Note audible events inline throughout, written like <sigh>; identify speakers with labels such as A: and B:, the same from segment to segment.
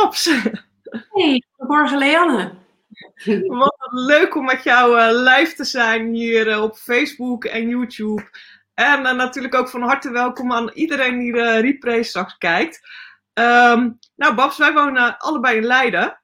A: Babs.
B: Hey, goedemorgen Leanne.
A: Wat leuk om met jou uh, live te zijn hier uh, op Facebook en YouTube. En uh, natuurlijk ook van harte welkom aan iedereen die de replay straks kijkt. Um, nou Babs, wij wonen allebei in Leiden.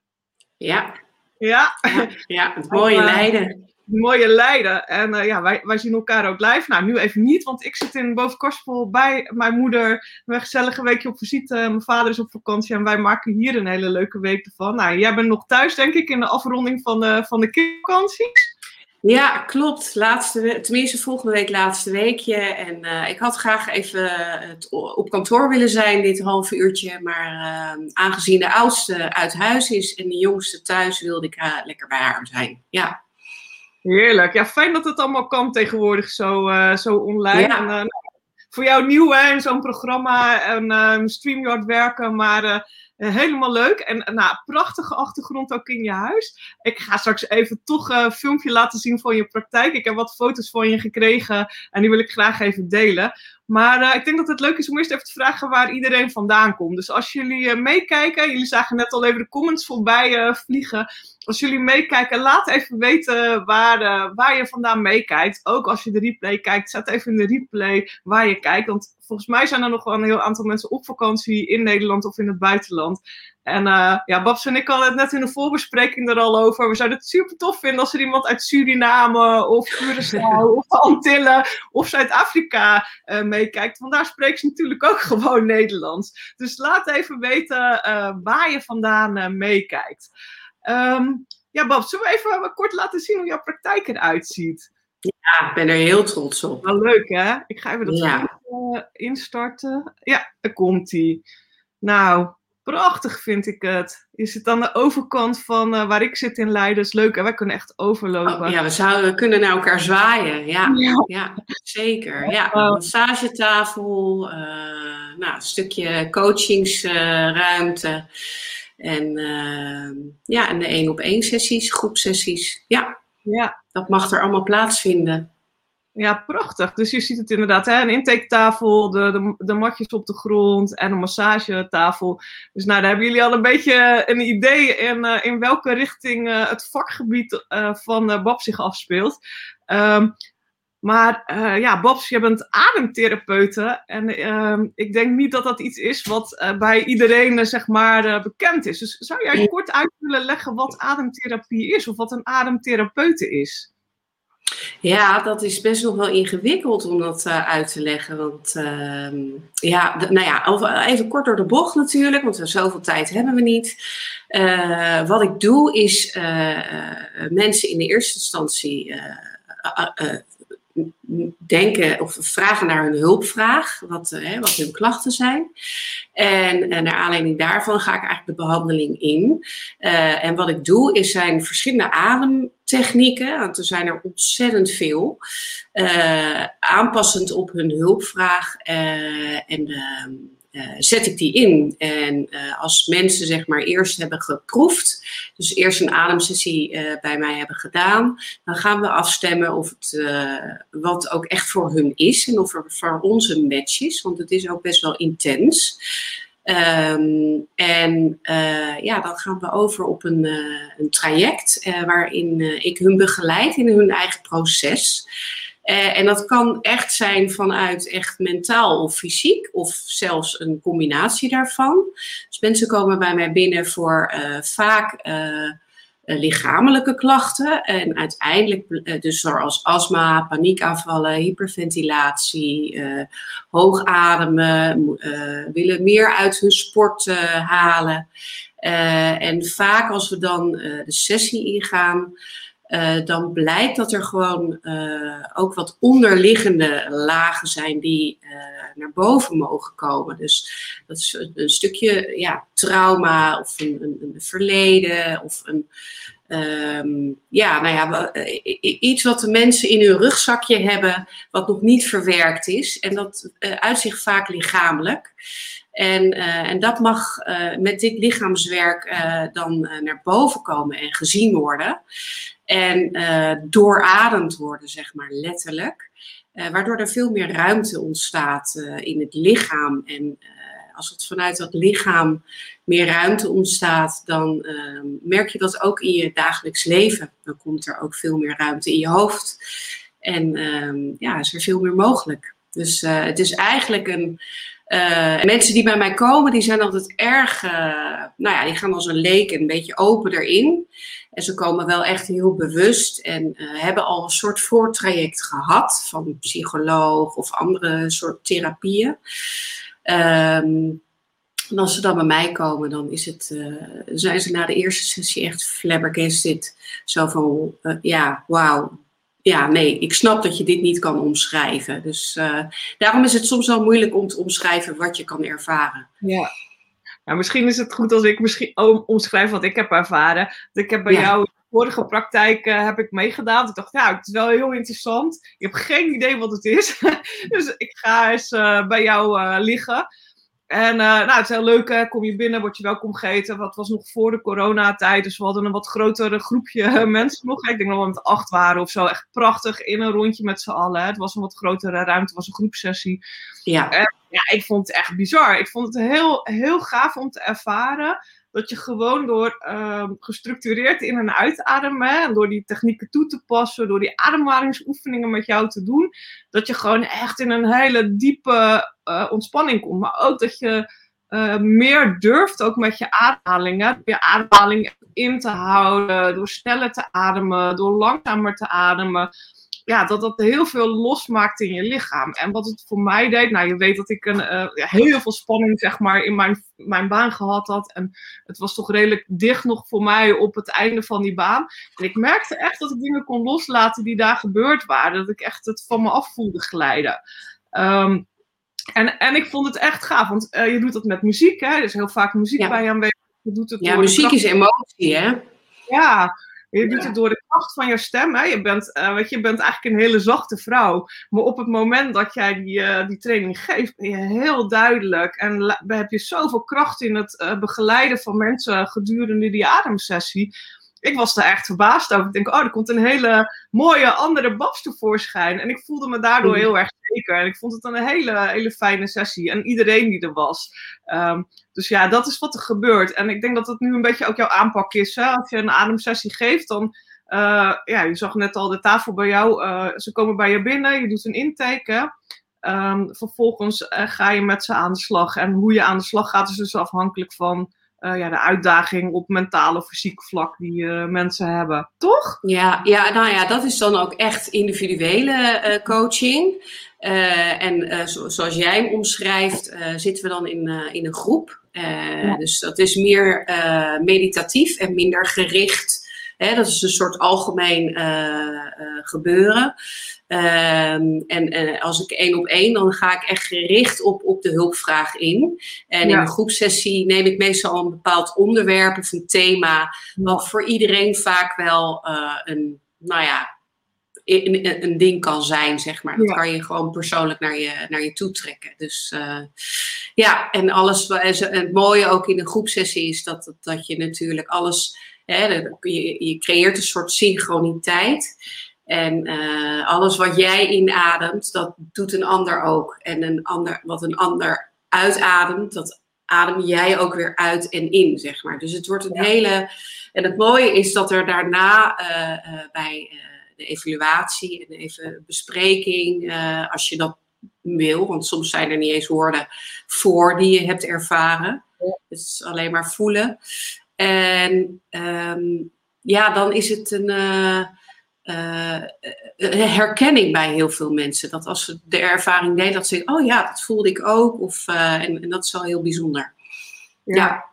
B: Ja.
A: Ja.
B: Ja, ja het mooie Leiden
A: mooie Leiden. En uh, ja, wij, zien elkaar ook live. Nou, nu even niet, want ik zit in Bovenkorspel bij mijn moeder. We een gezellige weekje op visite. Mijn vader is op vakantie en wij maken hier een hele leuke week ervan. Nou, jij bent nog thuis, denk ik, in de afronding van de, van de kindvakanties.
B: Ja, klopt. Laatste, tenminste, volgende week laatste weekje. En uh, ik had graag even het op kantoor willen zijn, dit halve uurtje. Maar aangezien de oudste uit huis is en de jongste thuis, wilde ik lekker bij haar zijn. Ja.
A: Heerlijk. Ja, fijn dat het allemaal kan tegenwoordig zo, uh, zo online. Ja. En, uh, voor jou nieuw hè, in zo'n programma en uh, StreamYard werken, maar helemaal leuk. En nou, prachtige achtergrond ook in je huis. Ik ga straks even toch een filmpje laten zien van je praktijk. Ik heb wat foto's van je gekregen en die wil ik graag even delen. Maar uh, ik denk dat het leuk is om eerst even te vragen waar iedereen vandaan komt. Dus als jullie uh, meekijken, jullie zagen net al even de comments voorbij uh, vliegen. Als jullie meekijken, laat even weten waar, waar je vandaan meekijkt. Ook als je de replay kijkt, zet even in de replay waar je kijkt. Want volgens mij zijn er nog wel een heel aantal mensen op vakantie in Nederland of in het buitenland. En uh, ja, Babs en ik hadden het net in de voorbespreking er al over. We zouden het super tof vinden als er iemand uit Suriname of Curaçao <laughs> of Antillen of Zuid-Afrika uh, meekijkt. Want daar spreekt ze natuurlijk ook <laughs> gewoon Nederlands. Dus laat even weten uh, waar je vandaan meekijkt. Um, ja, Babs, zullen we even kort laten zien hoe jouw praktijk eruit ziet?
B: Ja, ik ben er heel trots op.
A: Wel leuk, hè? Ik ga even dat ja. instarten. Ja, daar komt hij. Nou, prachtig vind ik het. Je zit aan de overkant van uh, waar ik zit in Leiden. Is leuk en wij kunnen echt overlopen.
B: Oh, ja, we, zouden, we kunnen naar elkaar zwaaien. Ja, ja. ja zeker. Ja, een massagetafel, uh, nou, een stukje coachingsruimte. Uh, en ja, en de één op één sessies, groepsessies. Ja, ja, dat mag er allemaal plaatsvinden.
A: Ja, prachtig. Dus je ziet het inderdaad, hè? een intaketafel, de, de, de matjes op de grond en een massagetafel. Dus nou, daar hebben jullie al een beetje een idee in, uh, in welke richting uh, het vakgebied uh, van Babs zich afspeelt. Um, maar ja, Babs, je bent ademtherapeute en um, ik denk niet dat dat iets is wat bij iedereen zeg maar bekend is. Dus zou jij kort uit willen leggen wat ademtherapie is of wat een ademtherapeute is?
B: Ja, dat is best nog wel ingewikkeld om dat uh, uit te leggen. Want uh, ja, nou ja, even kort door de bocht natuurlijk, want we zoveel tijd hebben we niet. Uh, wat ik doe is eh, mensen in de eerste instantie denken of vragen naar hun hulpvraag, wat, hè, wat hun klachten zijn. En, en naar aanleiding daarvan ga ik eigenlijk de behandeling in. Uh, en wat ik doe is zijn verschillende ademtechnieken, want er zijn er ontzettend veel, aanpassend op hun hulpvraag en uh, zet ik die in. En uh, als mensen zeg maar eerst hebben geproefd, dus eerst een ademsessie uh, bij mij hebben gedaan, dan gaan we afstemmen of het wat ook echt voor hun is en of er voor ons een match is, want het is ook best wel intens. Um, en ja, dan gaan we over op een, een traject waarin ik hun begeleid in hun eigen proces. Uh, en dat kan echt zijn vanuit echt mentaal of fysiek, of zelfs een combinatie daarvan. Dus mensen komen bij mij binnen voor uh, vaak uh, lichamelijke klachten. En uiteindelijk, dus zoals astma, paniekaanvallen, hyperventilatie, hoog ademen, willen meer uit hun sport halen. en vaak als we dan de sessie ingaan. Uh, dan blijkt dat er gewoon uh, ook wat onderliggende lagen zijn die uh, naar boven mogen komen. Dus dat is een, stukje ja, trauma of een, een, een verleden of een. Um, ja, nou ja, iets wat de mensen in hun rugzakje hebben, wat nog niet verwerkt is. En dat uitzicht vaak lichamelijk. En, en dat mag met dit lichaamswerk dan naar boven komen en gezien worden en doorademd worden, zeg maar letterlijk. Waardoor er veel meer ruimte ontstaat in het lichaam en als het vanuit dat lichaam meer ruimte ontstaat, dan ehm, merk je dat ook in je dagelijks leven. Dan komt er ook veel meer ruimte in je hoofd. En ehm, ja, is er veel meer mogelijk. Dus uh, het is eigenlijk een. Uh, mensen die bij mij komen, die zijn altijd erg. Uh, nou ja, die gaan als een leek een beetje open erin. En ze komen wel echt heel bewust en hebben al een soort voortraject gehad van psycholoog of andere soort therapieën. Um, en als ze dan bij mij komen, dan is het, zijn ze na de eerste sessie echt flabbergasted. Zo van, ja, wauw. Ja, nee, ik snap dat je dit niet kan omschrijven. Dus uh, daarom is het soms wel moeilijk om te omschrijven wat je kan ervaren.
A: Ja. Nou, misschien is het goed als ik misschien omschrijf wat ik heb ervaren. Ik heb bij ja. jou vorige praktijk heb ik meegedaan. Ik dacht, ja, het is wel heel interessant. Ik heb geen idee wat het is. <laughs> dus ik ga eens bij jou liggen. En uh, nou, het is heel leuk, hè? kom je binnen, word je welkom geheten. Wat was nog voor de coronatijd, dus we hadden een wat grotere groepje mensen nog. Ik denk dat we met acht waren of zo. Echt prachtig in een rondje met z'n allen. Hè? Het was een wat grotere ruimte, het was een groepsessie. Ja. Ja, ik vond het echt bizar. Ik vond het heel, heel gaaf om te ervaren dat je gewoon door uh, gestructureerd in- en uitademen, en door die technieken toe te passen, door die ademhalingsoefeningen met jou te doen, dat je gewoon echt in een hele diepe uh, ontspanning komt. Maar ook dat je uh, meer durft, ook met je ademhalingen, je ademhaling in te houden, door sneller te ademen, door langzamer te ademen ja, dat dat heel veel losmaakt in je lichaam. En wat het voor mij deed, nou je weet dat ik een, uh, heel veel spanning zeg maar in mijn, mijn baan gehad had. En het was toch redelijk dicht nog voor mij op het einde van die baan. En ik merkte echt dat ik dingen kon loslaten die daar gebeurd waren. Dat ik echt het van me af voelde glijden. Um, en, en ik vond het echt gaaf, want uh, je doet dat met muziek, hè? Er is heel vaak muziek ja. bij je aanwezig. Je doet het
B: ja, muziek is emotie, hè?
A: Ja, je doet het door de kracht van je stem. Hè? Je, bent, uh, weet je, je bent eigenlijk een hele zachte vrouw. Maar op het moment dat jij die, uh, die training geeft, ben je heel duidelijk. En heb je zoveel kracht in het uh, begeleiden van mensen gedurende die ademsessie. Ik was daar echt verbaasd over. Ik denk, oh, er komt een hele mooie andere Babs tevoorschijn. En ik voelde me daardoor heel erg zeker. En ik vond het een hele, hele fijne sessie. En iedereen die er was. Um, dus ja, dat is wat er gebeurt. En ik denk dat dat nu een beetje ook jouw aanpak is. Hè? Als je een ademsessie geeft, dan. Uh, ja, je zag net al de tafel bij jou. Uh, ze komen bij je binnen, je doet een intake. Hè? Um, vervolgens uh, ga je met ze aan de slag. En hoe je aan de slag gaat, is dus afhankelijk van uh, ja, de uitdaging op mentaal of fysiek vlak die uh, mensen hebben, toch?
B: Ja, ja, nou ja, dat is dan ook echt individuele uh, coaching. en zo, zoals jij hem omschrijft, zitten we dan in, in een groep. Ja. Dus dat is meer meditatief en minder gericht. Hè, dat is een soort algemeen gebeuren. Um, en, en, als ik één op één, dan ga ik echt gericht op, op de hulpvraag in. En ja. in een groepsessie neem ik meestal een bepaald onderwerp of een thema, wat voor iedereen vaak wel uh, een, nou ja, een, een, ding kan zijn, zeg maar. Dat ja. kan je gewoon persoonlijk naar je, naar je toe trekken. Dus uh, ja, en alles, en het mooie ook in een groepsessie is dat, dat je natuurlijk alles, hè, je, je creëert een soort synchroniteit. En uh, alles wat jij inademt, dat doet een ander ook. En een ander, wat een ander uitademt, dat adem jij ook weer uit en in, zeg maar. Dus het wordt een ja. hele. En het mooie is dat er daarna uh, uh, bij de evaluatie en even bespreking, als je dat wil, want soms zijn er niet eens woorden voor die je hebt ervaren. Ja. Het is alleen maar voelen. En um, ja, dan is het een uh, herkenning bij heel veel mensen. Dat als ze de ervaring deden, dat ze oh ja, dat voelde ik ook. Of, uh, en, en, dat is wel heel bijzonder. Ja.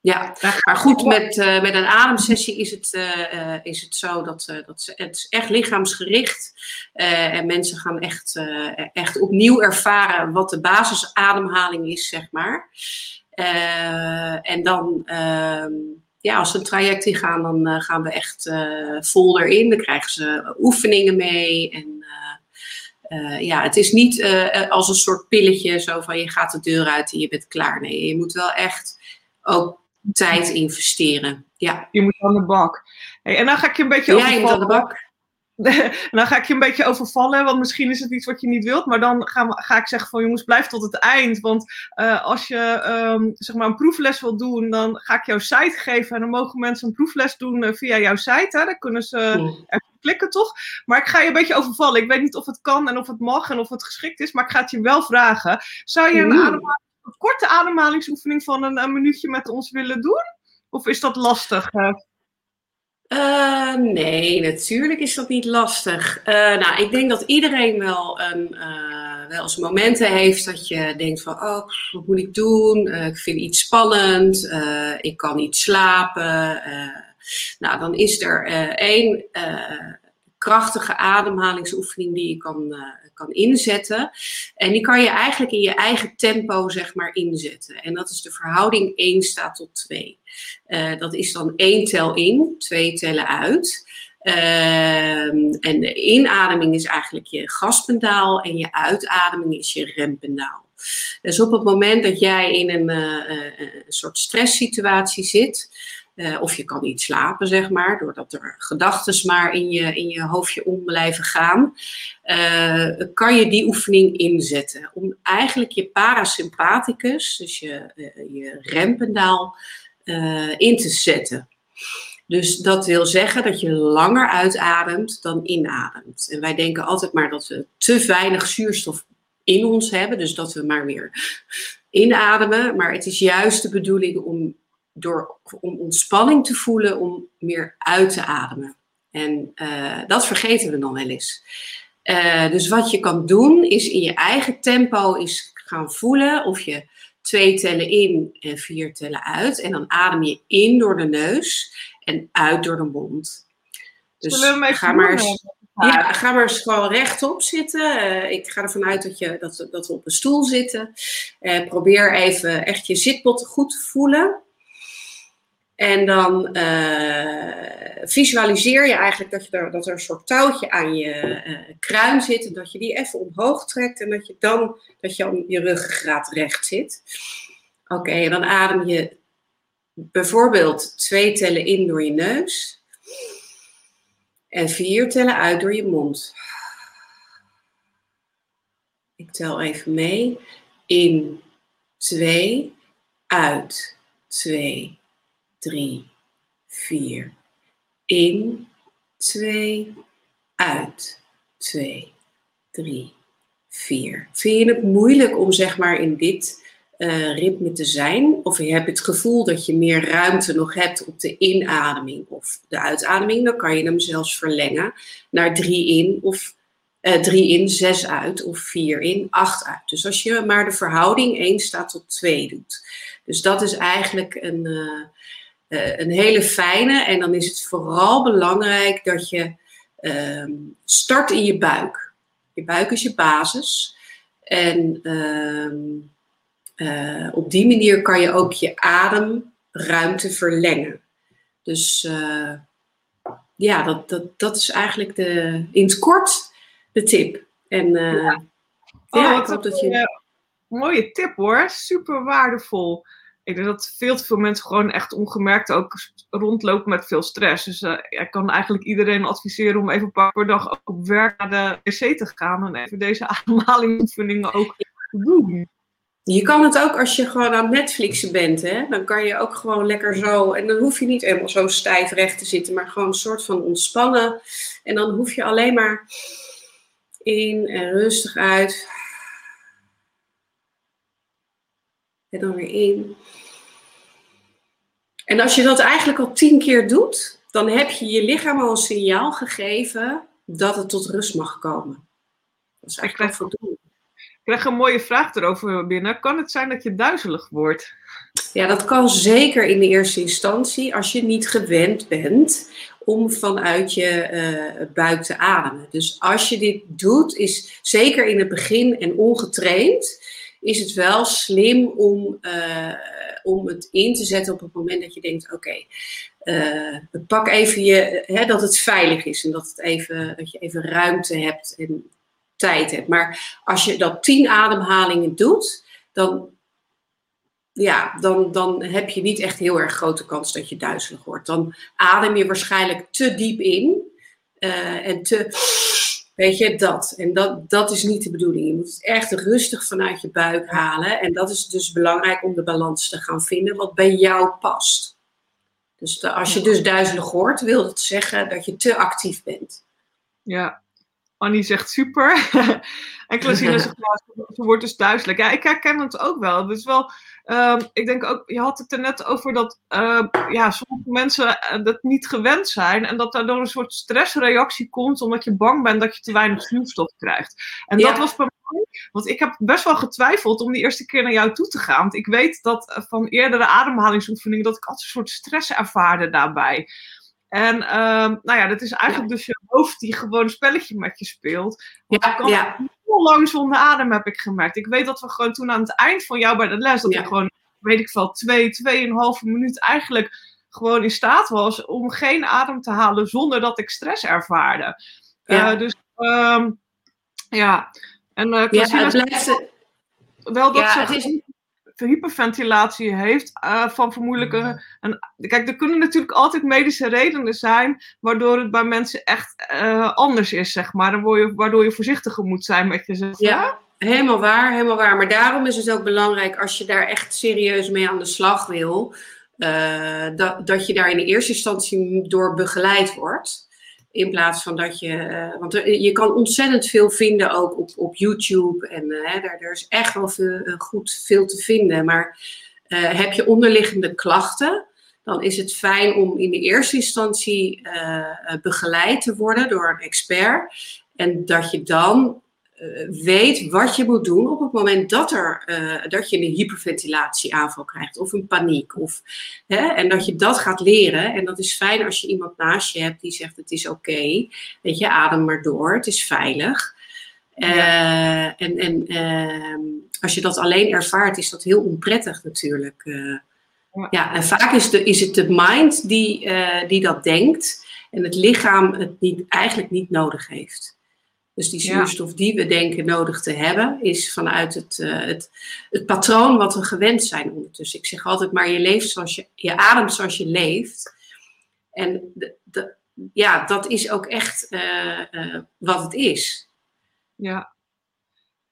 B: ja. ja. maar goed, met, uh, met een ademsessie is het, is het zo dat, dat ze, het is echt lichaamsgericht en mensen gaan echt, echt opnieuw ervaren wat de basisademhaling is, zeg maar. en dan ehm, ja, als ze een traject in gaan, dan uh, gaan we echt uh, vol erin. Dan krijgen ze oefeningen mee. En uh, ja, het is niet als een soort pilletje, zo van je gaat de deur uit en je bent klaar. Nee, je moet wel echt ook tijd investeren. Ja.
A: Je moet aan de bak. Hey, en dan ga ik je een beetje
B: Ja, je moet aan de bak.
A: Dan <laughs> ga ik je een beetje overvallen, want misschien is het iets wat je niet wilt. Maar dan ga, ga ik zeggen van jongens, blijf tot het eind. Want uh, als je um, zeg maar een proefles wil doen, dan ga ik jouw site geven. En dan mogen mensen een proefles doen uh, via jouw site. Hè? Dan kunnen ze klikken, toch? Maar ik ga je een beetje overvallen. Ik weet niet of het kan en of het mag en of het geschikt is. Maar ik ga het je wel vragen. Zou je een, ademhaling, een korte ademhalingsoefening van een, een, minuutje met ons willen doen? Of is dat lastig?
B: Uh, nee, natuurlijk is dat niet lastig. Uh, nou, ik denk dat iedereen wel, een, uh, wel eens momenten heeft dat je denkt van, oh, wat moet ik doen? ik vind iets spannend, ik kan niet slapen. nou, dan is er één krachtige ademhalingsoefening die je kan, kan inzetten. En die kan je eigenlijk in je eigen tempo, zeg maar, inzetten. En dat is de verhouding 1 staat tot 2. Uh, dat is dan één tel in, twee tellen uit. Uh, en de inademing is eigenlijk je gaspendaal en je uitademing is je rempendaal. Dus op het moment dat jij in een, uh, een soort stresssituatie zit, uh, of je kan niet slapen, zeg maar, doordat er gedachten maar in je, in je hoofdje om blijven gaan, uh, kan je die oefening inzetten. Om eigenlijk je parasympathicus, dus je, uh, je rempendaal, in te zetten. Dus dat wil zeggen dat je langer uitademt dan inademt. En wij denken altijd maar dat we te weinig zuurstof in ons hebben, dus dat we maar weer inademen. Maar het is juist de bedoeling om door, om ontspanning te voelen, om meer uit te ademen. En uh, dat vergeten we dan wel eens. Uh, dus wat je kan doen, is in je eigen tempo is gaan voelen of je twee tellen in en vier tellen uit. En dan adem je in door de neus en uit door de mond. Dus ga maar, eens, ja, ga maar eens gewoon rechtop zitten. Uh, ik ga ervan uit dat, je, dat, dat we op een stoel zitten. Probeer even echt je zitbot goed te voelen. En dan uh, visualiseer je eigenlijk dat, je er, dat er een soort touwtje aan je uh, kruin zit. En dat je die even omhoog trekt. En dat je dan dat je, je ruggengraat recht zit. Oké, en dan adem je bijvoorbeeld twee tellen in door je neus. En vier tellen uit door je mond. Ik tel even mee. In, twee, uit, twee 3, 4. In, 2, uit, 2, 3, 4. Vind je het moeilijk om zeg maar in dit uh, ritme te zijn? Of je hebt het gevoel dat je meer ruimte nog hebt op de inademing of de uitademing? Dan kan je hem zelfs verlengen naar 3 in of uh, drie in, zes uit of vier in, acht uit. Dus als je maar de verhouding 1 staat tot 2 doet. Dus dat is eigenlijk een, uh, uh, een hele fijne. En dan is het vooral belangrijk dat je uh, start in je buik. Je buik is je basis. En uh, op die manier kan je ook je ademruimte verlengen. Dus eh, ja, dat, dat, dat is eigenlijk de, in het kort de tip. En ja,
A: oh, ja ik hoop dat je. Mooie tip hoor, super waardevol ik denk dat veel te veel mensen gewoon echt ongemerkt ook rondlopen met veel stress. Dus uh, ik kan eigenlijk iedereen adviseren om even een paar per dag op werk naar de wc te gaan en even deze <laughs> ademhalingsoefeningen ook te doen.
B: Je kan het ook als je gewoon aan Netflixen bent, hè? dan kan je ook gewoon lekker zo, en dan hoef je niet helemaal zo stijf recht te zitten, maar gewoon een soort van ontspannen. En dan hoef je alleen maar in en rustig uit. En dan weer in. En als je dat eigenlijk al tien keer doet, dan heb je je lichaam al een signaal gegeven dat het tot rust mag komen. Dat is eigenlijk voldoende.
A: Ik krijg een mooie vraag erover binnen. Kan het zijn dat je duizelig wordt?
B: Ja, dat kan zeker in de eerste instantie als je niet gewend bent om vanuit je uh, buik te ademen. Dus als je dit doet, is zeker in het begin en ongetraind, is het wel slim om, uh, om het in te zetten op het moment dat je denkt: oké, uh, pak even je, hè, dat het veilig is en dat, het even, dat je even ruimte hebt en tijd hebt. Maar als je dat tien ademhalingen doet, dan, ja, dan, dan heb je niet echt heel erg grote kans dat je duizelig wordt. Dan adem je waarschijnlijk te diep in. en te, weet je, dat. En dat, dat is niet de bedoeling. Je moet het echt rustig vanuit je buik halen. En dat is dus belangrijk om de balans te gaan vinden wat bij jou past. Dus als je dus duizelig hoort, wil dat zeggen dat je te actief bent.
A: Ja, Annie zegt super. <laughs> en Klasine <laughs> zegt, ja, ze wordt dus duizelig. Ja, ik herken het ook wel. Het is wel, uh, ik denk ook, je had het er net over dat uh, ja, sommige mensen uh, dat niet gewend zijn. En dat daardoor een soort stressreactie komt, omdat je bang bent dat je te weinig zuurstof krijgt. En ja. dat was bij mij, want ik heb best wel getwijfeld om die eerste keer naar jou toe te gaan. Want ik weet dat eh, van eerdere ademhalingsoefeningen, dat ik altijd een soort stress ervaarde daarbij. En um, nou ja, dat is eigenlijk ja. dus je hoofd die gewoon een spelletje met je speelt. Want ja, kan ja. Heel lang zonder adem, heb ik gemerkt. Ik weet dat we gewoon toen aan het eind van jou bij de les, dat ja. ik gewoon, weet ik wel, twee, tweeënhalve minuut eigenlijk gewoon in staat was om geen adem te halen zonder dat ik stress ervaarde. Ja. Uh, dus um, ja, en uh, ja, het blijft... wel dat ja, ze... Hyperventilatie heeft uh, van vermoedelijke. En, kijk, er kunnen natuurlijk altijd medische redenen zijn waardoor het bij mensen echt uh, anders is, zeg maar. En je, waardoor je voorzichtiger moet zijn met jezelf.
B: Ja, helemaal waar, helemaal waar. Maar daarom is het ook belangrijk als je daar echt serieus mee aan de slag wil, uh, dat, dat je daar in de eerste instantie door begeleid wordt. In plaats van dat je. Uh, want je kan ontzettend veel vinden ook op, op YouTube. En uh, daar, er is echt wel veel, uh, goed veel te vinden. Maar heb je onderliggende klachten, dan is het fijn om in de eerste instantie begeleid te worden door een expert. En dat je dan weet wat je moet doen op het moment dat, er, uh, dat je een hyperventilatieaanval krijgt of een paniek. Of, hè, en dat je dat gaat leren. En dat is fijn als je iemand naast je hebt die zegt het is oké. Okay, weet je, adem maar door, het is veilig. Uh, ja. En, en ehm, als je dat alleen ervaart, is dat heel onprettig natuurlijk. Ja. ja. en vaak is, de, is het de mind die, die dat denkt en het lichaam het niet, eigenlijk niet nodig heeft. Dus die zuurstof ja. die we denken nodig te hebben, is vanuit het, uh, het, het patroon wat we gewend zijn ondertussen. Ik zeg altijd maar, je leeft zoals je, je ademt zoals je leeft. En de, de, ja, dat is ook echt uh, uh, wat het is.
A: Ja.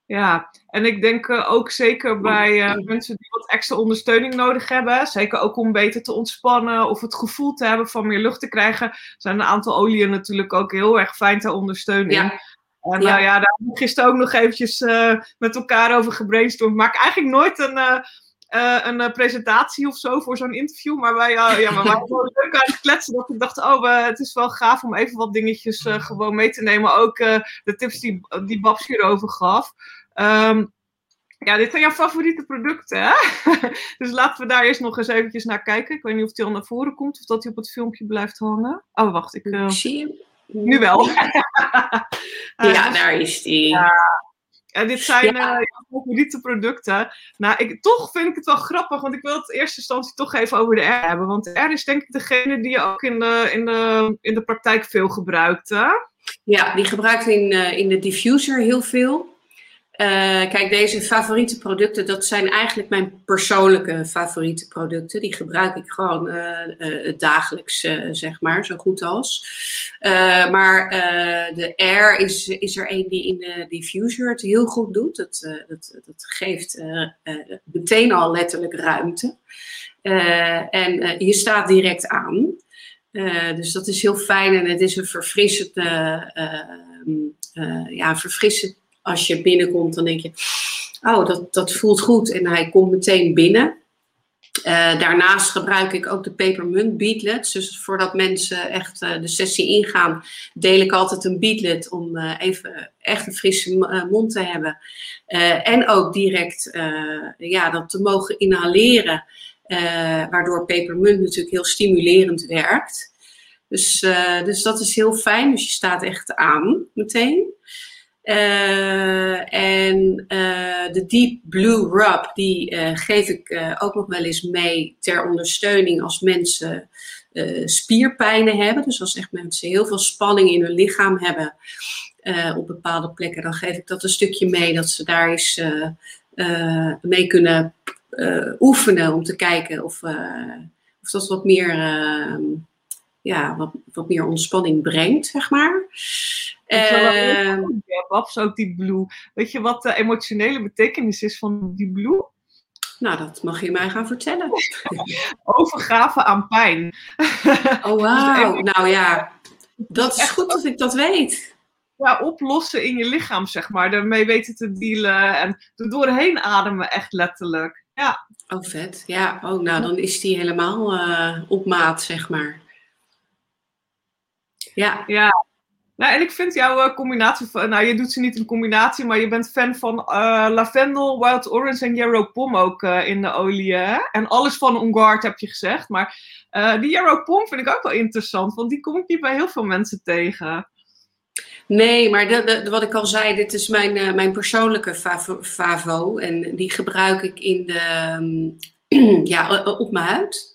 A: Ja, en ik denk ook zeker bij mensen die wat extra ondersteuning nodig hebben, zeker ook om beter te ontspannen of het gevoel te hebben van meer lucht te krijgen, zijn een aantal oliën natuurlijk ook heel erg fijn ter ondersteuning. Ja. En ja. Uh, ja, daar hebben we gisteren ook nog eventjes uh, met elkaar over gebrainstormd. Ik maak eigenlijk nooit een, uh, een presentatie of zo voor zo'n interview. Maar wij, ja, maar wij waren leuk aan het kletsen. Dat ik dacht, oh, het is wel gaaf om even wat dingetjes gewoon mee te nemen. Ook de tips die, die Babs hierover gaf. Um, ja, dit zijn jouw favoriete producten, hè? <laughs> dus laten we daar eerst nog eens eventjes naar kijken. Ik weet niet of die al naar voren komt of dat hij op het filmpje blijft hangen. Oh, wacht. Ik.
B: Zie je
A: nu wel. <laughs>
B: ja, daar is die. Ja.
A: En dit zijn ja. uh, favoriete producten. Nou, ik, toch vind ik het wel grappig, want ik wil het in eerste instantie toch even over de R hebben. Want de R is denk ik degene die je ook in de, in de, in de praktijk veel gebruikt. Hè?
B: Ja, die gebruikt in, uh, in de diffuser heel veel. Uh, kijk, deze favoriete producten, dat zijn eigenlijk mijn persoonlijke favoriete producten. Die gebruik ik gewoon uh, uh, dagelijks, zeg maar, zo goed als. maar de Air is, is er een die in de diffuser het heel goed doet. Dat, dat, dat geeft meteen al letterlijk ruimte. en je staat direct aan. dus dat is heel fijn en het is een verfrissend, ja, verfrissend als je binnenkomt, dan denk je, oh, dat, dat voelt goed. En hij komt meteen binnen. Uh, daarnaast gebruik ik ook de pepermunt beadlets. Dus voordat mensen echt uh, de sessie ingaan, deel ik altijd een beadlet om uh, even echt een frisse mond te hebben. en ook direct ja, dat te mogen inhaleren, waardoor pepermunt natuurlijk heel stimulerend werkt. Dus, dus dat is heel fijn. Dus je staat echt aan meteen. Uh, en uh, de Deep Blue Rub, die uh, geef ik ook nog wel eens mee ter ondersteuning als mensen spierpijnen hebben. Dus als echt mensen heel veel spanning in hun lichaam hebben op bepaalde plekken, dan geef ik dat een stukje mee dat ze daar eens mee kunnen oefenen om te kijken of, of dat wat meer ja, wat, wat meer ontspanning brengt, zeg maar.
A: Uh, Babs, ook die blue. Weet je wat de emotionele betekenis is van die blue?
B: Nou, dat mag je mij gaan vertellen. <laughs>
A: Overgave aan pijn. <laughs>
B: Oh, <laughs> wauw. nou ja, dat is goed dat ik dat weet.
A: Ja, oplossen in je lichaam, zeg maar. Daarmee weten te dealen en er doorheen ademen, echt letterlijk. Ja.
B: Oh, vet. Ja, oh, nou, dan is die helemaal uh, op maat, zeg maar.
A: Ja. Ja, nou, en ik vind jouw uh, combinatie van, nou je doet ze niet in combinatie, maar je bent fan van uh, lavendel, wild orange en yarrow pom ook uh, in de olie. En alles van On Guard heb je gezegd. Maar die yarrow pom vind ik ook wel interessant, want die kom ik niet bij heel veel mensen tegen.
B: Nee, maar wat ik al zei, dit is mijn, mijn persoonlijke favo, En die gebruik ik in de, um, <clears throat> ja, op mijn huid.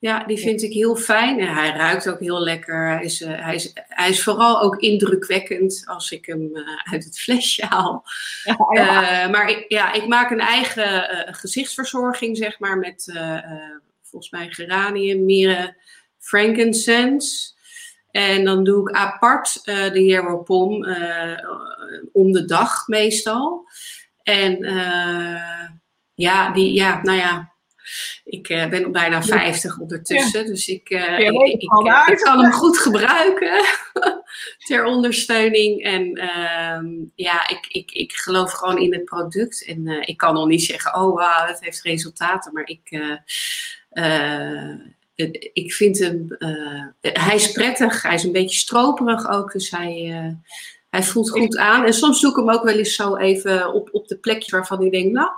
B: Ja, die vind ik heel fijn. En hij ruikt ook heel lekker. Hij is, uh, hij is, hij is vooral ook indrukwekkend als ik hem uh, uit het flesje haal. Ja, ja. Uh, maar ik, ja, ik maak een eigen gezichtsverzorging, zeg maar, met volgens mij geranium, mirre, frankincense. En dan doe ik apart de Hieropom om de dag meestal. En ja, die, ja, nou ja, ik uh, ben bijna 50 ondertussen, dus ik, uh, ik, ik, ik, kan hem goed gebruiken <laughs> ter ondersteuning. En uh, ja, ik, ik, ik geloof gewoon in het product. En uh, ik kan nog niet zeggen, oh wow, het heeft resultaten, maar ik, ik vind hem, hij is prettig, hij is een beetje stroperig ook, dus hij, hij voelt goed aan. En soms doe ik hem ook wel eens zo even op, op de plekje waarvan ik denk, nou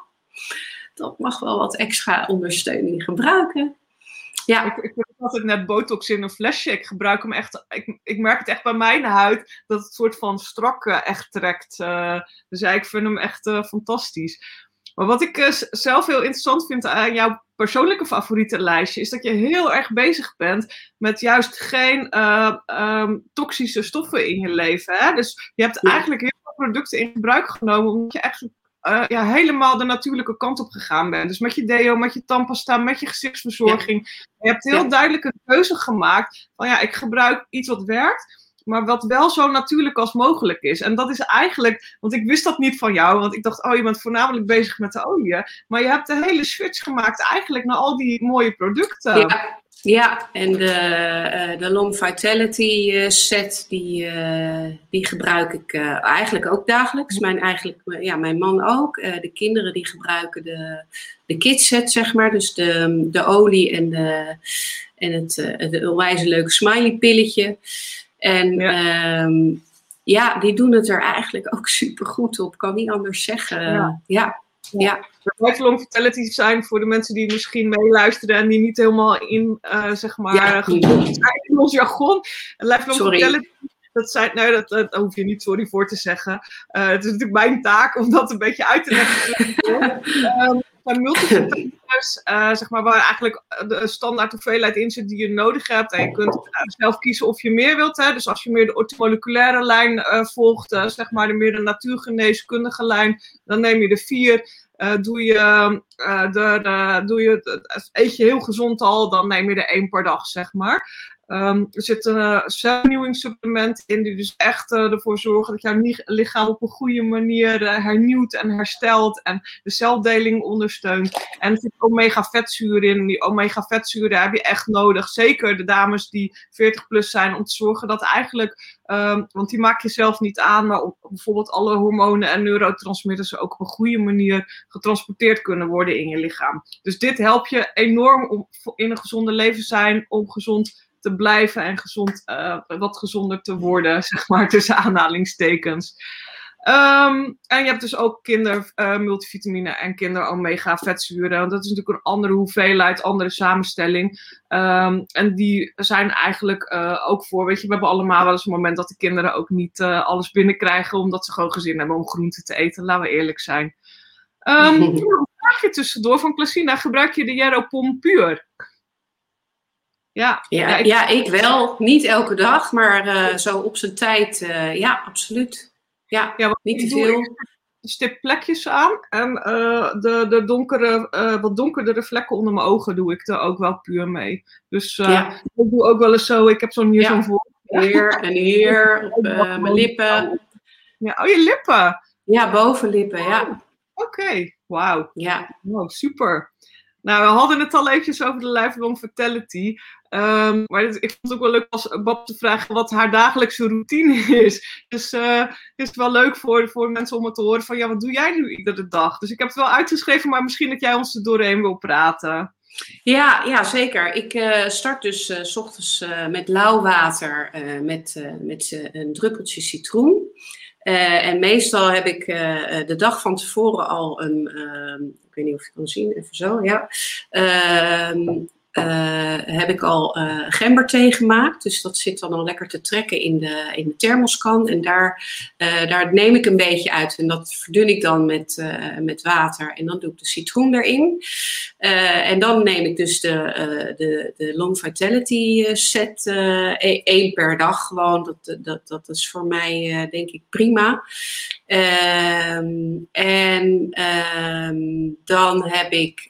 B: dat mag wel wat extra ondersteuning gebruiken.
A: Ja. Ik, ik altijd net botox in een flesje. Ik gebruik hem echt. Ik, ik merk het echt bij mijn huid dat het soort van strak echt trekt. Uh, dus ja, ik vind hem echt uh, fantastisch. Maar wat ik zelf heel interessant vind aan jouw persoonlijke favoriete lijstje, is dat je heel erg bezig bent met juist geen um, toxische stoffen in je leven. Hè? Dus je hebt eigenlijk heel veel producten in gebruik genomen omdat je echt uh, ja, helemaal de natuurlijke kant op gegaan bent. Dus met je deo, met je tandpasta, met je gezichtsverzorging. Je hebt heel duidelijk een keuze gemaakt van ja, ik gebruik iets wat werkt. Maar wat wel zo natuurlijk als mogelijk is. En dat is eigenlijk, want ik wist dat niet van jou, want ik dacht, oh, je bent voornamelijk bezig met de olie. Maar je hebt de hele switch gemaakt eigenlijk naar al die mooie producten.
B: Ja, ja, en de, uh, de Long Vitality uh, set, die, uh, die gebruik ik eigenlijk ook dagelijks. Mijn, eigenlijk, ja, mijn man ook. de kinderen die gebruiken de, de kids set, zeg maar. Dus de, de olie en, de, en het, het onwijs leuke smiley pilletje. En ja. Um, ja. die doen het er eigenlijk ook <laughs> super goed op. Kan niet anders zeggen. ja. ja. Ja.
A: Lifelong zijn voor de mensen die misschien meeluisteren en die niet helemaal in, uh, zeg maar, ja. zijn in ons jargon. Lifelong sorry. Vitality, dat zijn, nee, dat, dat hoef je niet sorry voor te zeggen. Uh, het is natuurlijk mijn taak om dat een beetje uit te leggen. um, <laughs> zijn multivitamines, uh, zeg maar, waar eigenlijk de standaard hoeveelheid in zit die je nodig hebt. En je kunt uh, zelf kiezen of je meer wilt. Hè. Dus als je meer de ortomoleculaire lijn uh, volgt, zeg maar de meer de natuurgeneeskundige lijn, dan neem je de vier. doe je, de, de, doe je, eet je heel gezond al, dan neem je er één per dag, zeg maar. Um, er zit een uh, celvernieuwingssupplement in die dus echt uh, ervoor zorgt dat jouw lichaam op een goede manier uh, hernieuwt en herstelt en de celdeling ondersteunt. En er zit omega-vetzuren in. Die omega-vetzuren heb je echt nodig. Zeker de dames die 40 plus zijn om te zorgen dat eigenlijk, um, want die maak je zelf niet aan, maar op, bijvoorbeeld alle hormonen en neurotransmitters ook op een goede manier getransporteerd kunnen worden in je lichaam. Dus dit helpt je enorm om in een gezonde leven zijn, om gezond te blijven en gezond, uh, wat gezonder te worden, <laughs> zeg maar, tussen aanhalingstekens. Um, en je hebt dus ook kinder uh, multivitamine en kinder omega vetzuren. Dat is natuurlijk een andere hoeveelheid, andere samenstelling. Um, en die zijn eigenlijk uh, ook voor, weet je, we hebben allemaal wel eens een moment dat de kinderen ook niet uh, alles binnenkrijgen, omdat ze gewoon gezin hebben om groenten te eten, laten we eerlijk zijn. Um, een vraagje tussendoor van Klasina, gebruik je de Jeropom puur?
B: Ja, ja, ik, ja, ik wel. Niet elke dag, maar uh, zo op zijn tijd. Uh, ja, absoluut. Ja, ja niet te veel.
A: stip plekjes aan. En de, de donkere, wat donkerdere vlekken onder mijn ogen doe ik er ook wel puur mee. Dus ik doe ook wel eens zo, ik heb zo'n hier zo'n voor.
B: Hier <laughs> en hier, op mijn lippen.
A: Ja, oh, je lippen.
B: Ja, bovenlippen, ja.
A: Oké, wauw.
B: Ja.
A: Wow, super. Nou, we hadden het al eventjes over de lifelong fatality. Um, maar ik vond het ook wel leuk als Bob te vragen wat haar dagelijkse routine is. Dus uh, het is wel leuk voor, voor mensen om het te horen van ja, wat doe jij nu iedere dag? Dus ik heb het wel uitgeschreven, maar misschien dat jij ons er doorheen wil praten.
B: Ja, ja zeker. Ik uh, start dus uh, s ochtends met lauw water met, met een druppeltje citroen. En meestal heb ik de dag van tevoren al een, uh, ik weet niet of je kan zien, even zo, ja. Uh, heb ik al uh, gemberthee gemaakt. Dus dat zit dan al lekker te trekken in de, in de thermoskan. En daar, uh, daar neem ik een beetje uit. En dat verdun ik dan met, met water. En dan doe ik de citroen erin. en dan neem ik dus de, de, de Long Vitality set e-, één per dag gewoon. Dat, dat, dat is voor mij denk ik prima. Um, en um, dan heb ik,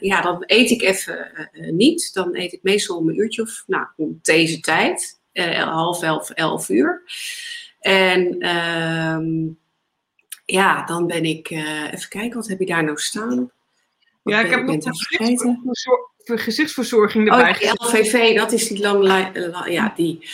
B: ja, dan eet ik even uh, niet. Dan eet ik meestal om een uurtje of, nou, om deze tijd. Uh, half elf, elf uur. En um, ja, dan ben ik, even kijken, wat heb je daar nou staan?
A: Wat ja, ik heb nog vergeten gezichtsverzorging erbij.
B: Oh, de LVV, dat is die lang, ja, die,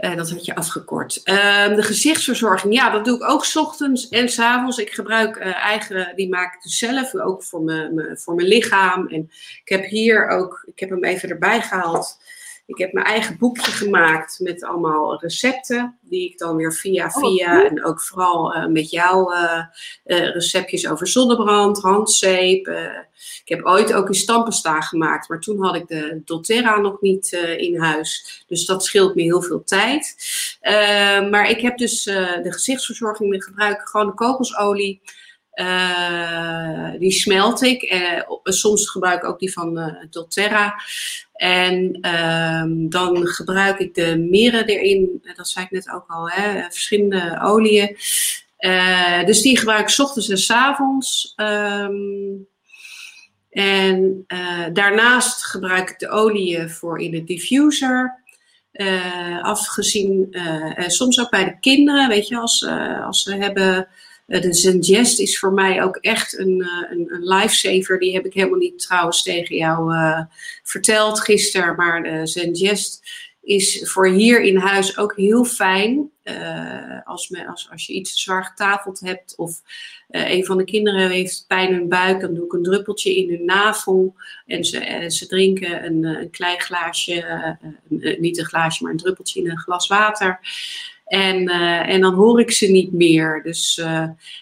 B: uh, dat had je afgekort. Uh, de gezichtsverzorging, ja, dat doe ik ook s ochtends en s avonds. Ik gebruik uh, eigen, die maak ik dus zelf, ook voor mijn, voor mijn lichaam. En ik heb hier ook, ik heb hem even erbij gehaald. Ik heb mijn eigen boekje gemaakt met allemaal recepten, die ik dan weer via oh, via en ook vooral uh, met jou uh, uh, receptjes over zonnebrand, handzeep. ik heb ooit ook een stampesta gemaakt, maar toen had ik de doTERRA nog niet in huis. Dus dat scheelt me heel veel tijd. maar ik heb dus de gezichtsverzorging met gebruik gewoon de kokosolie. Uh, die smelt ik. Uh, soms gebruik ik ook die van uh, doTERRA. En um, dan gebruik ik de mirren erin. Dat zei ik net ook al, hè, verschillende oliën. dus die gebruik ik s ochtends en s avonds. Um, en daarnaast gebruik ik de olie voor in de diffuser. afgezien, soms ook bij de kinderen, weet je, als, als ze hebben de Zengest is voor mij ook echt een, uh, een, een lifesaver. Die heb ik helemaal niet trouwens tegen jou uh, verteld gisteren. Maar de Zengest is voor hier in huis ook heel fijn. Als, me, als, als je iets zwaar getafeld hebt of een van de kinderen heeft pijn in hun buik, dan doe ik een druppeltje in hun navel. En ze, ze drinken een, een klein glaasje, niet een glaasje, maar een druppeltje in een glas water. En, en dan hoor ik ze niet meer. Dus,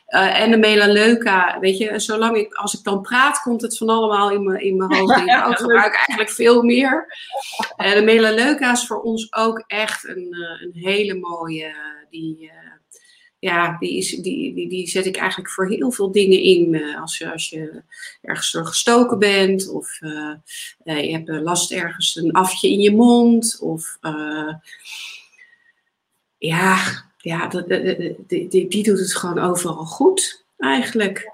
B: en de melaleuca, weet je, zolang ik, als ik dan praat, komt het van allemaal in mijn, in mijn hoofd. <laughs> Ik gebruik eigenlijk veel meer. De melaleuca is voor ons ook echt een, een hele mooie. Die, ja, die, is, die, die, die zet ik eigenlijk voor heel veel dingen in. als, je, als je ergens door gestoken bent, of je hebt last ergens een afje in je mond, of ja, ja die, die, die, doet het gewoon overal goed, eigenlijk.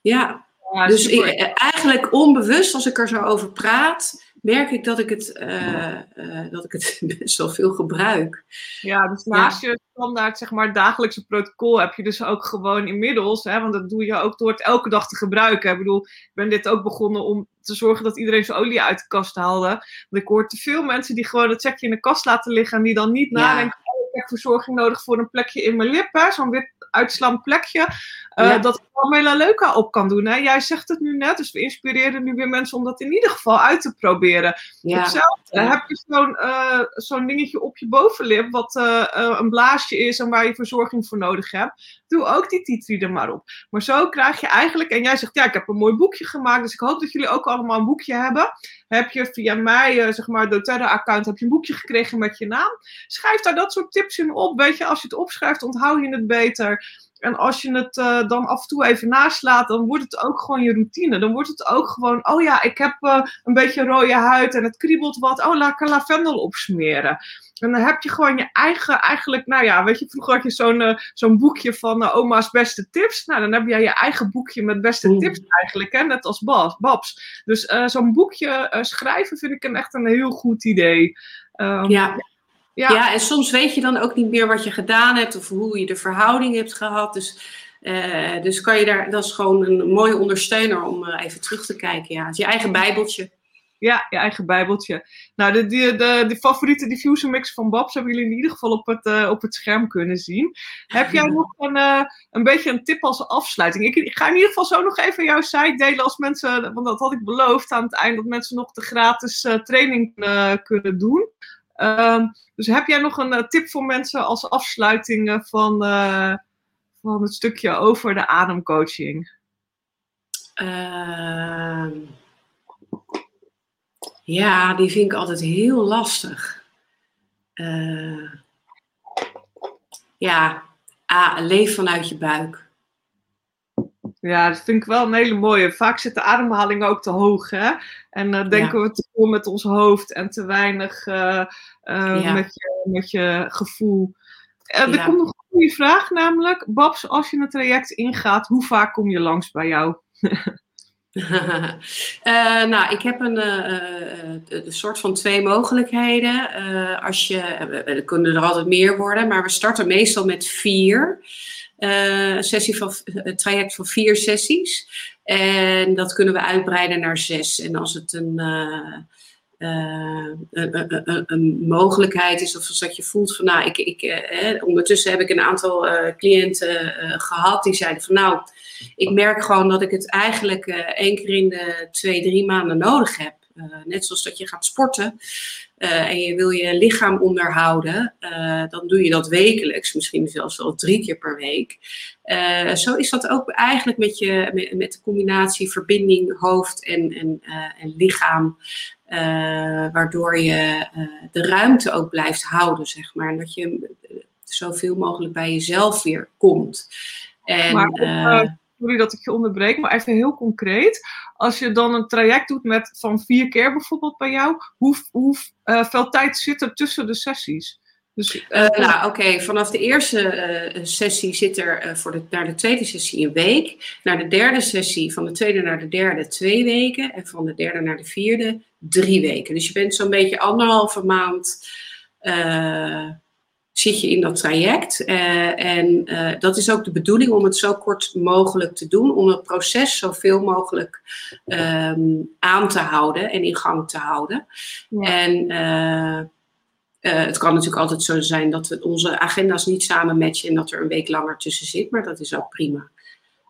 B: Ja. dus ik, eigenlijk onbewust, als ik er zo over praat, merk ik dat ik het, uh, uh, dat ik het <laughs> best wel veel gebruik.
A: Ja, dus naast ja. je standaard, zeg maar, dagelijkse protocol heb je dus ook gewoon inmiddels, hè, want dat doe je ook door het elke dag te gebruiken. Ik bedoel, ik ben dit ook begonnen om te zorgen dat iedereen zijn olie uit de kast haalde. Want ik hoor te veel mensen die gewoon het zakje in de kast laten liggen en die dan niet nadenken ik verzorging nodig voor een plekje in mijn lip, zo'n wit uitslaan plekje. Uh, Dat ik wel melaleuca op kan doen. Hè? Jij zegt het nu net, dus we inspireren nu weer mensen om dat in ieder geval uit te proberen. Ja. Hetzelfde, heb je zo'n uh, zo'n dingetje op je bovenlip, wat uh, een blaasje is en waar je verzorging voor nodig hebt. Doe ook die titri er maar op. Maar zo krijg je eigenlijk, en jij zegt, ja, ik heb een mooi boekje gemaakt, dus ik hoop dat jullie ook allemaal een boekje hebben. Heb je via mij, zeg maar, doTERRA-account, heb je een boekje gekregen met je naam. Schrijf daar dat soort tips in op, weet je, als je het opschrijft, onthoud je het beter. En als je het dan af en toe even naslaat, dan wordt het ook gewoon je routine. Dan wordt het ook gewoon, oh ja, ik heb een beetje rode huid en het kriebelt wat. Oh, laat ik lavendel opsmeren. En dan heb je gewoon je eigen, eigenlijk, nou ja, weet je, vroeger had je zo'n uh, zo'n boekje van uh, oma's beste tips. Nou, dan heb jij je eigen boekje met beste tips eigenlijk, hè, net als Babs. Dus uh, zo'n boekje schrijven vind ik een, echt een heel goed idee.
B: Um, ja. Ja. ja, en soms weet je dan ook niet meer wat je gedaan hebt of hoe je de verhouding hebt gehad. Dus, dus kan je daar, dat is gewoon een mooie ondersteuner om even terug te kijken. Ja, het is je eigen bijbeltje.
A: Ja, je eigen bijbeltje. Nou, de, de, de, favoriete diffuser mix van Babs hebben jullie in ieder geval op het, uh, op het scherm kunnen zien. Heb jij nog een, uh, een beetje een tip als afsluiting? Ik, ik, ga in ieder geval zo nog even jouw site delen als mensen, want dat had ik beloofd aan het eind, dat mensen nog de gratis uh, training kunnen doen. Ehm, dus heb jij nog een tip voor mensen als afsluiting van, van het stukje over de ademcoaching?
B: Ehm ja, die vind ik altijd heel lastig. Uh, ja, A, leef vanuit je buik.
A: Ja, dat vind ik wel een hele mooie. Vaak zit de ademhaling ook te hoog, hè? En uh, denken we te veel met ons hoofd en te weinig uh, ja. met, je, met je gevoel. er ja. komt nog een goede vraag, namelijk, Babs, als je een traject ingaat, hoe vaak kom je langs bij jou? <laughs>
B: uh, <laughs> nou, ik heb een, uh, een, soort van twee mogelijkheden. als je, kunnen er altijd meer worden, maar we starten meestal met vier. sessie van, een traject van vier sessies. En dat kunnen we uitbreiden naar zes. En als het een, een, een, een, mogelijkheid is, of dat je voelt van, nou, ik, ik, eh, ondertussen heb ik een aantal cliënten gehad die zeiden van, nou ik merk gewoon dat ik het eigenlijk één keer in de twee, drie maanden nodig heb. Net zoals dat je gaat sporten uh, en je wil je lichaam onderhouden, dan doe je dat wekelijks, misschien zelfs wel drie keer per week. zo is dat ook eigenlijk met, je, met, met de combinatie verbinding hoofd en, en, en lichaam. waardoor je de ruimte ook blijft houden, zeg maar. En dat je zoveel mogelijk bij jezelf weer komt. En,
A: maar, sorry dat ik je onderbreek, maar even heel concreet. Als je dan een traject doet met van vier keer bijvoorbeeld bij jou, hoe, hoe uh, veel tijd zit er tussen de sessies?
B: Dus, uh, nou, oké, vanaf de eerste uh, sessie zit er voor de, naar de tweede sessie een week. Naar de derde sessie, van de tweede naar de derde twee weken. En van de derde naar de vierde drie weken. Dus je bent zo'n beetje anderhalve maand zit je in dat traject. Uh, en uh, dat is ook de bedoeling om het zo kort mogelijk te doen, om het proces zoveel mogelijk um, aan te houden en in gang te houden. Ja. En uh, het kan natuurlijk altijd zo zijn dat we onze agenda's niet samen matchen en dat er een week langer tussen zit, maar dat is ook prima.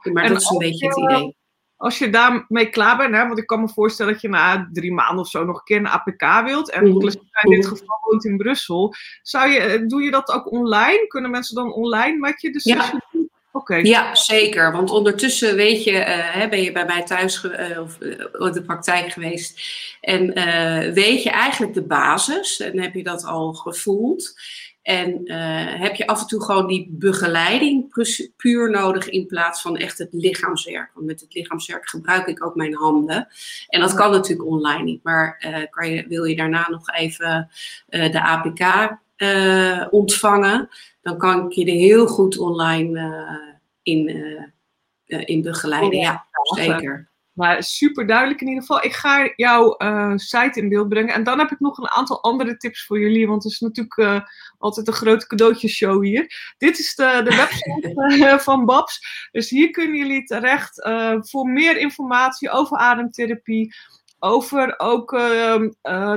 B: Maar en dat is een beetje het idee
A: als je daarmee klaar bent, hè, want ik kan me voorstellen dat je na drie maanden of zo nog een keer een APK wilt, en mm in dit geval woont in Brussel, zou je, eh, doe je dat ook online? Kunnen mensen dan online met je de
B: sessie ja. Okay. Ja, zeker. Want ondertussen weet je, uh, ben je bij mij thuis uh, of uh, de praktijk geweest. En weet je eigenlijk de basis en heb je dat al gevoeld. En uh, heb je af en toe gewoon die begeleiding puur nodig in plaats van echt het lichaamswerk. Want met het lichaamswerk gebruik ik ook mijn handen. En dat kan natuurlijk online niet. Maar uh, kan je, wil je daarna nog even uh, de APK ontvangen, dan kan ik je er heel goed online in, in begeleiden. Ja, zeker.
A: Maar super duidelijk in ieder geval. Ik ga jouw uh, site in beeld brengen. En dan heb ik nog een aantal andere tips voor jullie. Want het is natuurlijk uh, altijd een grote cadeautjeshow hier. Dit is de, de website uh, <laughs> van Babs. Dus hier kunnen jullie terecht voor meer informatie over ademtherapie. Over ook ehm,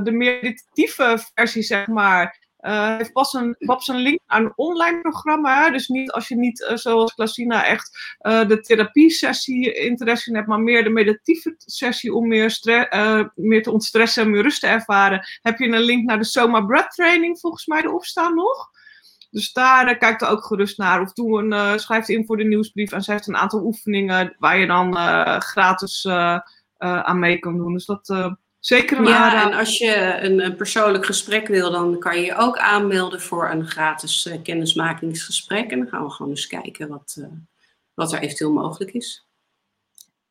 A: de meditatieve versie, zeg maar. Uh, heeft pas een, link aan een online programma. Dus niet als je niet, uh, zoals Klasina, echt uh, de therapie-sessie interesse in hebt, maar meer de meditatieve sessie om meer, meer te ontstressen en meer rust te ervaren. Heb je een link naar de Soma Breath Training volgens mij erop staan nog? Dus daar kijk er ook gerust naar. Of doe een, schrijf in voor de nieuwsbrief. En ze heeft een aantal oefeningen waar je dan gratis aan mee kan doen. Dus dat Zeker een
B: Ja, en als je een, een, persoonlijk gesprek wil, dan kan je je ook aanmelden voor een gratis uh, kennismakingsgesprek. En dan gaan we gewoon eens kijken wat, uh, wat er eventueel mogelijk is.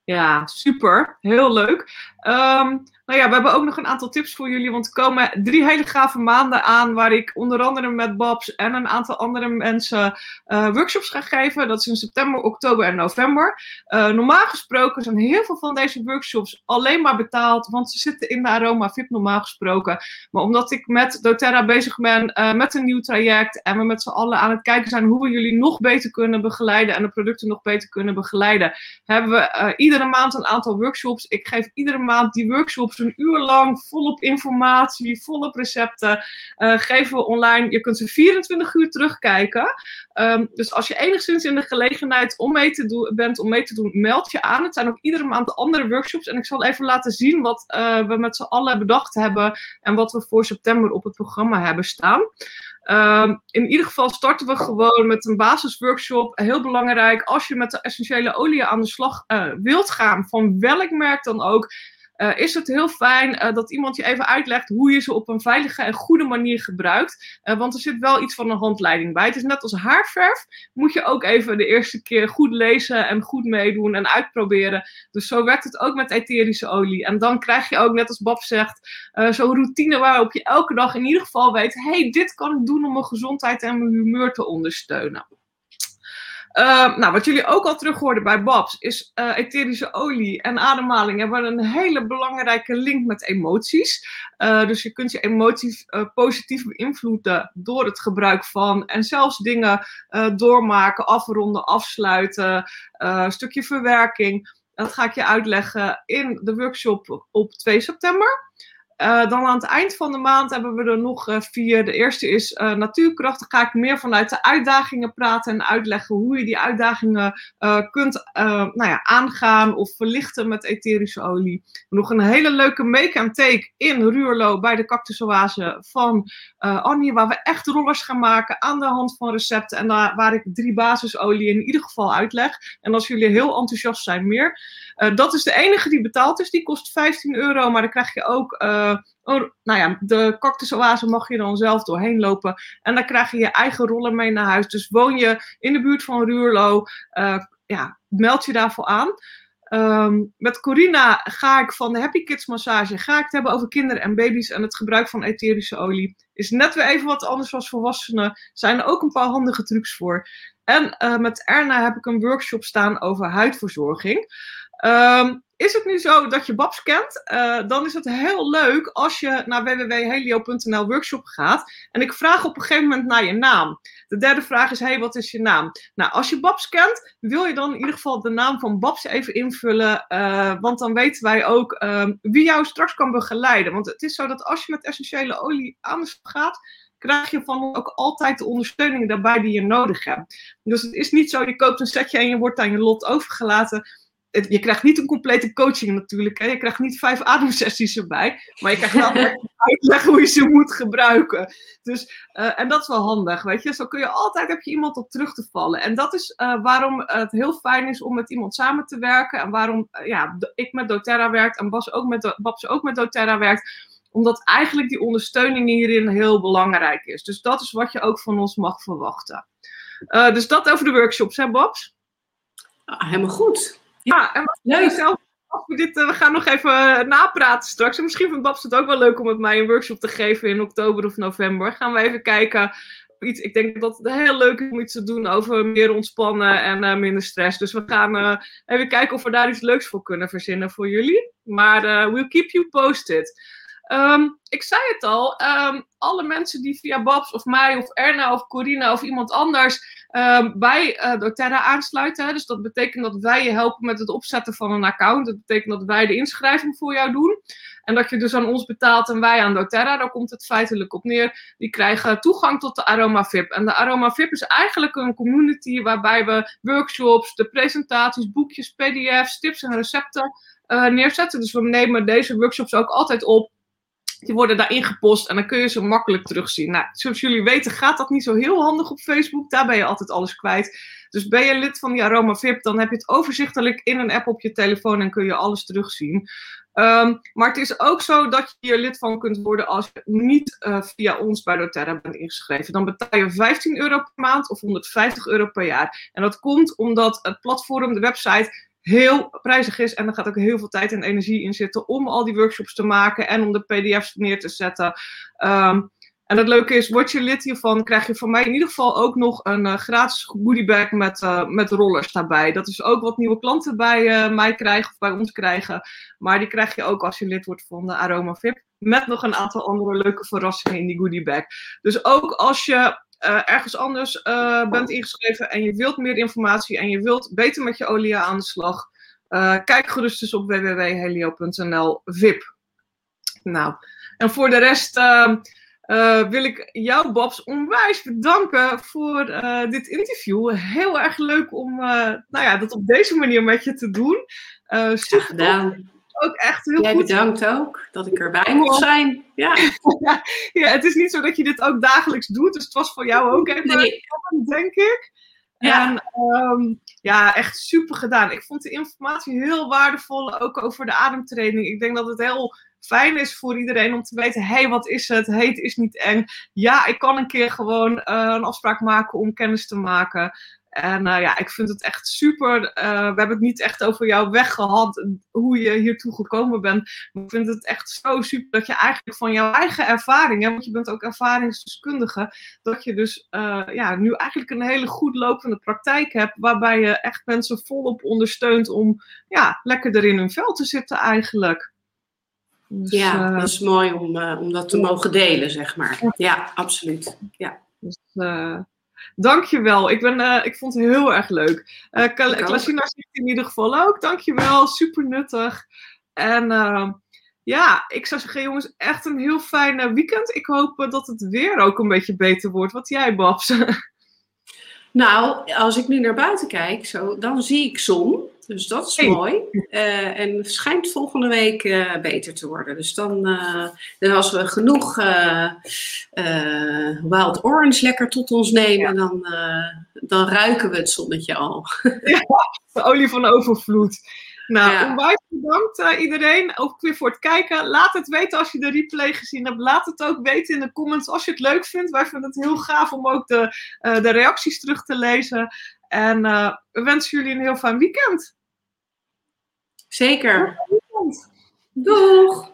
A: Ja, super. Heel leuk. Um, nou ja, we hebben ook nog een aantal tips voor jullie. Want er komen drie hele gave maanden aan. Waar ik onder andere met Babs en een aantal andere mensen uh, workshops ga geven. Dat is in september, oktober en november. Uh, normaal gesproken zijn heel veel van deze workshops alleen maar betaald. Want ze zitten in de Aroma VIP normaal gesproken. Maar omdat ik met doTERRA bezig ben uh, met een nieuw traject. En we met z'n allen aan het kijken zijn hoe we jullie nog beter kunnen begeleiden. En de producten nog beter kunnen begeleiden. Hebben we iedere maand een aantal workshops. Ik geef iedere maand die workshops een uur lang volop informatie, volop recepten. Uh, geven we online. Je kunt ze 24 uur terugkijken. Um, dus als je enigszins in de gelegenheid om mee te doen, bent om mee te doen, meld je aan. Het zijn ook iedere maand andere workshops. En ik zal even laten zien wat uh, we met z'n allen bedacht hebben. En wat we voor september op het programma hebben staan. Um, in ieder geval starten we gewoon met een basisworkshop. Heel belangrijk, als je met de essentiële olie aan de slag uh, wilt gaan, van welk merk dan ook, uh, is het heel fijn uh, dat iemand je even uitlegt hoe je ze op een veilige en goede manier gebruikt. Uh, want er zit wel iets van een handleiding bij. Het is net als haarverf. Moet je ook even de eerste keer goed lezen en goed meedoen en uitproberen. Dus zo werkt het ook met etherische olie. En dan krijg je ook, net als Bob zegt, zo'n routine waarop je elke dag in ieder geval weet: hey, dit kan ik doen om mijn gezondheid en mijn humeur te ondersteunen. Uh, nou, wat jullie ook al terug hoorden bij Babs, is uh, etherische olie en ademhaling hebben een hele belangrijke link met emoties. Uh, dus je kunt je emoties positief beïnvloeden door het gebruik van en zelfs dingen doormaken, afronden, afsluiten, een stukje verwerking. Dat ga ik je uitleggen in de workshop op 2 september. Uh, dan aan het eind van de maand hebben we er nog uh, vier. De eerste is uh, natuurkracht. Daar ga ik meer vanuit de uitdagingen praten en uitleggen hoe je die uitdagingen kunt nou ja, aangaan of verlichten met etherische olie. Nog een hele leuke make and take in Ruurlo bij de cactusoase van Annie, waar we echt rollers gaan maken aan de hand van recepten en daar, waar ik drie basisolie in ieder geval uitleg. En als jullie heel enthousiast zijn, meer. dat is de enige die betaald is. Die kost 15 euro, maar dan krijg je ook oh, nou ja, de cactusoase mag je dan zelf doorheen lopen. En dan krijg je je eigen rollen mee naar huis. Dus woon je in de buurt van Ruurlo, uh, ja, meld je daarvoor aan. Um, met Corina ga ik van de Happy Kids massage ga ik het hebben over kinderen en baby's en het gebruik van etherische olie. Is net weer even wat anders als volwassenen. Zijn er ook een paar handige trucs voor. En uh, met Erna heb ik een workshop staan over huidverzorging. Um, is het nu zo dat je Babs kent? Uh, dan is het heel leuk als je naar www.helio.nl workshop gaat. En ik vraag op een gegeven moment naar je naam. De derde vraag is, hey, wat is je naam? Nou, als je Babs kent, wil je dan in ieder geval de naam van Babs even invullen. Uh, want dan weten wij ook uh, wie jou straks kan begeleiden. Want het is zo dat als je met essentiële olie aan de slag gaat, krijg je van ook altijd de ondersteuning daarbij die je nodig hebt. Dus het is niet zo, je koopt een setje en je wordt aan je lot overgelaten je krijgt niet een complete coaching natuurlijk. Hè? Je krijgt niet vijf ademsessies erbij. Maar je krijgt wel <laughs> uitleg hoe je ze moet gebruiken. Dus, uh, en dat is wel handig, weet je. Zo kun je altijd, heb je iemand op terug te vallen. En dat is uh, waarom het heel fijn is om met iemand samen te werken. En waarom uh, ja, ik met doTERRA werk en Bas ook met, Babs ook met doTERRA werkt. Omdat eigenlijk die ondersteuning hierin heel belangrijk is. Dus dat is wat je ook van ons mag verwachten. dus dat over de workshops, hè Babs?
B: Ah, helemaal goed.
A: Ja, en wat leuk. Zelf, we, dit, uh, we gaan nog even eh, napraten straks. En misschien vindt Babs het ook wel leuk om met mij een workshop te geven in oktober of november. Gaan we even kijken. Iets, ik denk dat het heel leuk is om iets te doen over meer ontspannen en uh, minder stress. Dus we gaan even kijken of we daar iets leuks voor kunnen verzinnen voor jullie. Maar we'll keep you posted. Um, ik zei het al, um, alle mensen die via Babs of mij of Erna of Corina of iemand anders bij uh, doTERRA aansluiten. Dus dat betekent dat wij je helpen met het opzetten van een account. Dat betekent dat wij de inschrijving voor jou doen. En dat je dus aan ons betaalt en wij aan doTERRA. Daar komt het feitelijk op neer. Die krijgen toegang tot de Aroma VIP. En de Aroma VIP is eigenlijk een community waarbij we workshops, de presentaties, boekjes, pdf's, tips en recepten uh, neerzetten. Dus we nemen deze workshops ook altijd op die worden daarin gepost en dan kun je ze makkelijk terugzien. Nou, zoals jullie weten gaat dat niet zo heel handig op Facebook. Daar ben je altijd alles kwijt. Dus ben je lid van die Aroma VIP, dan heb je het overzichtelijk in een app op je telefoon en kun je alles terugzien. Ehm, maar het is ook zo dat je hier lid van kunt worden als je niet uh, via ons bij doTERRA bent ingeschreven. Dan betaal je 15 euro per maand of 150 euro per jaar. En dat komt omdat het platform, de website, heel prijzig is. En er gaat ook heel veel tijd en energie in zitten om al die workshops te maken en om de pdf's neer te zetten. Um, en het leuke is, word je lid hiervan, krijg je van mij in ieder geval ook nog een uh, gratis goodiebag met, uh, met rollers daarbij. Dat is ook wat nieuwe klanten bij uh, mij krijgen of bij ons krijgen. Maar die krijg je ook als je lid wordt van de Aroma VIP. Met nog een aantal andere leuke verrassingen in die goodiebag. Dus ook als je ergens anders bent ingeschreven en je wilt meer informatie en je wilt beter met je olie aan de slag. kijk gerust eens op www.helio.nl VIP. Nou, en voor de rest ehm, wil ik jou, Babs, onwijs bedanken voor dit interview. Heel erg leuk om nou ja, dat op deze manier met je te doen.
B: Super gedaan.
A: Ook echt heel
B: Jij
A: goed.
B: bedankt ook dat ik erbij mocht zijn. Ja.
A: ja, <laughs> ja, het is niet zo dat je dit ook dagelijks doet, dus het was voor jou ook even nee. denk ik. Ja. En um, ja, echt super gedaan. Ik vond de informatie heel waardevol, ook over de ademtraining. Ik denk dat het heel fijn is voor iedereen om te weten: hé, hey, wat is het? Heet is niet eng. Ja, ik kan een keer gewoon uh, een afspraak maken om kennis te maken. En uh, ja, ik vind het echt super. Uh, we hebben het niet echt over jouw weg gehad, hoe je hiertoe gekomen bent. Maar ik vind het echt zo super dat je eigenlijk van jouw eigen ervaring, hè, want je bent ook ervaringsdeskundige, dat je dus uh, ja, nu eigenlijk een hele goed lopende praktijk hebt, waarbij je echt mensen volop ondersteunt om ja, lekker er in hun vel te zitten eigenlijk.
B: Dus, ja, dat is mooi om, om dat te mogen delen, zeg maar. Ja, absoluut. Ja.
A: Dus, Dankjewel. Ik, ben, uh, ik vond het heel erg leuk. Uh, Klasina zegt in ieder geval ook. Dankjewel. Super nuttig. En uh, ja, ik zou zeggen, jongens, echt een heel fijn weekend. Ik hoop dat het weer ook een beetje beter wordt. Wat jij, Babs? <laughs>
B: Nou, als ik nu naar buiten kijk, zo, dan zie ik zon. Dus dat is hey. mooi. Uh, en het schijnt volgende week uh, beter te worden. Dus dan, uh, dan als we genoeg wild orange lekker tot ons nemen, ja. dan, dan ruiken we het zonnetje al.
A: ja, de olie van overvloed. Nou, ja. onwijs bedankt iedereen. Ook weer voor het kijken. Laat het weten als je de replay gezien hebt. Laat het ook weten in de comments als je het leuk vindt. Wij vinden het heel gaaf om ook de, de reacties terug te lezen. En we wensen jullie een heel fijn weekend.
B: Zeker. Doeg!